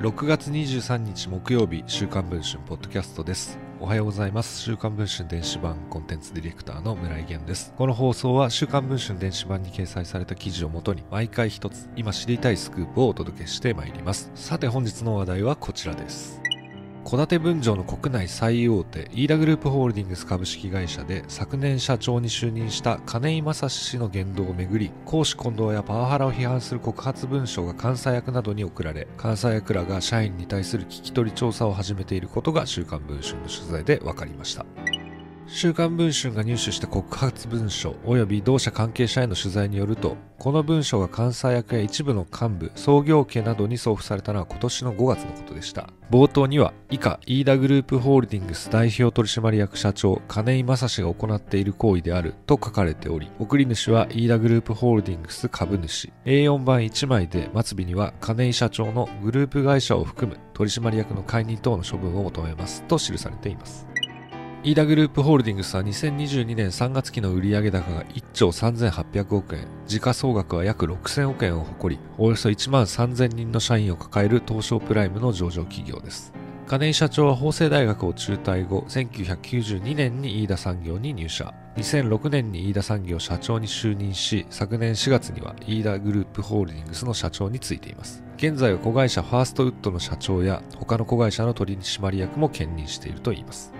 6月23日木曜日週刊文春ポッドキャストです。おはようございます。週刊文春電子版コンテンツディレクターの村井源です。この放送は週刊文春電子版に掲載された記事をもとに毎回一つ今知りたいスクープをお届けしてまいります。さて本日の話題はこちらです。戸建て分譲の国内最大手飯田グループホールディングス株式会社で昨年社長に就任した金井正史氏の言動をめぐり公私混同やパワハラを批判する告発文書が監査役などに送られ監査役らが社員に対する聞き取り調査を始めていることが週刊文春の取材で分かりました。週刊文春が入手した告発文書及び同社関係者への取材によると、この文書が監査役や一部の幹部、創業家などに送付されたのは今年の5月のことでした。冒頭には、以下、飯田グループホールディングス代表取締役社長、金井正史が行っている行為であると書かれており、送り主は飯田グループホールディングス株主。A4 版1枚で末尾には金井社長のグループ会社を含む取締役の解任等の処分を求めますと記されています。飯田グループホールディングスは2022年3月期の売上高が1兆3800億円、時価総額は約6000億円を誇り、およそ1万3000人の社員を抱える東証プライムの上場企業です。金井社長は法政大学を中退後、1992年に飯田産業に入社。2006年に飯田産業社長に就任し、昨年4月には飯田グループホールディングスの社長に就いています。現在は子会社ファーストウッドの社長や他の子会社の取締役も兼任しているといいます。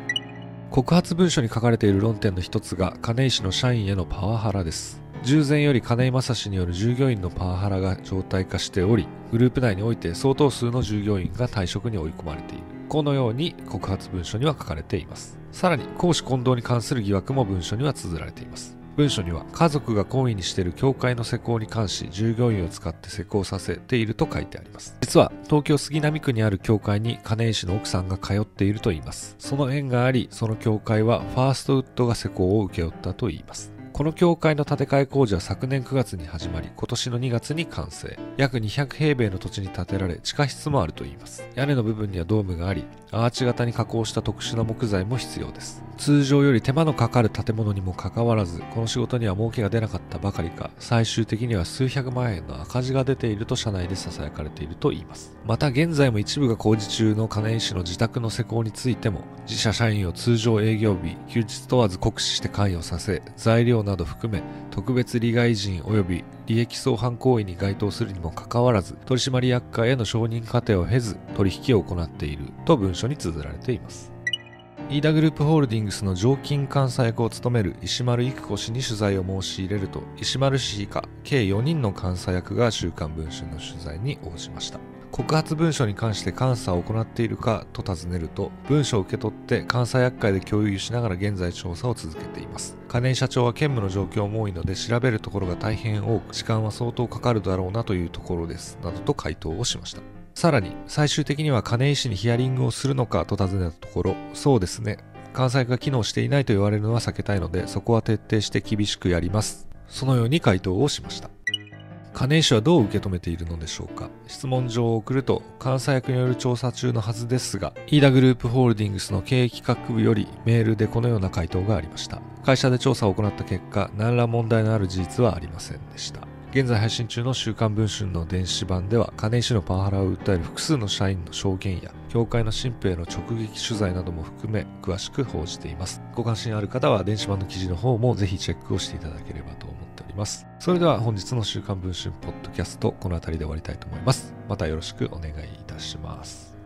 告発文書に書かれている論点の一つが金井氏の社員へのパワハラです。従前より金井正氏による従業員のパワハラが常態化しておりグループ内において相当数の従業員が退職に追い込まれている。このように告発文書には書かれています。さらに公私混同に関する疑惑も文書には綴られています。文書には家族が懇意にしている教会の施工に関し従業員を使って施工させていると書いてあります。実は東京杉並区にある教会に金井氏の奥さんが通っているといいます。その縁がありその教会はファーストウッドが施工を請け負ったといいます。この教会の建て替え工事は昨年9月に始まり、今年の2月に完成。約200平米の土地に建てられ、地下室もあるといいます。屋根の部分にはドームがあり、アーチ型に加工した特殊な木材も必要です。通常より手間のかかる建物にもかかわらず、この仕事には儲けが出なかったばかりか、最終的には数百万円の赤字が出ていると社内で囁かれているといいます。また現在も一部が工事中の金井氏の自宅の施工についても、自社社員を通常営業日、休日問わず酷使して関与させ、材料ななど含め、特別利害人及び利益相反行為に該当するにもかかわらず、取締役会への承認過程を経ず、取引を行っていると文書に綴られています。飯田グループホールディングスの常勤監査役を務める石丸育子氏に取材を申し入れると、石丸氏以下計4人の監査役が週刊文春の取材に応じました。告発文書に関して監査を行っているかと尋ねると、文書を受け取って監査厄介で共有しながら現在調査を続けています。金井社長は兼務の状況も多いので調べるところが大変多く、時間は相当かかるだろうなというところです。などと回答をしました。さらに、最終的には金井氏にヒアリングをするのかと尋ねたところ、そうですね。関西が機能していないと言われるのは避けたいので、そこは徹底して厳しくやります。そのように回答をしました。金井氏はどう受け止めているのでしょうか？質問状を送ると監査役による調査中のはずですが飯田グループホールディングスの経営企画部よりメールでこのような回答がありました。会社で調査を行った結果何ら問題のある事実はありませんでした。現在配信中の週刊文春の電子版では金井氏のパワハラを訴える複数の社員の証言や協会の新兵の直撃取材なども含め詳しく報じています。ご関心ある方は電子版の記事の方もぜひチェックをしていただければと思っております。それでは本日の週刊文春ポッドキャストこの辺りで終わりたいと思います。またよろしくお願いいたします。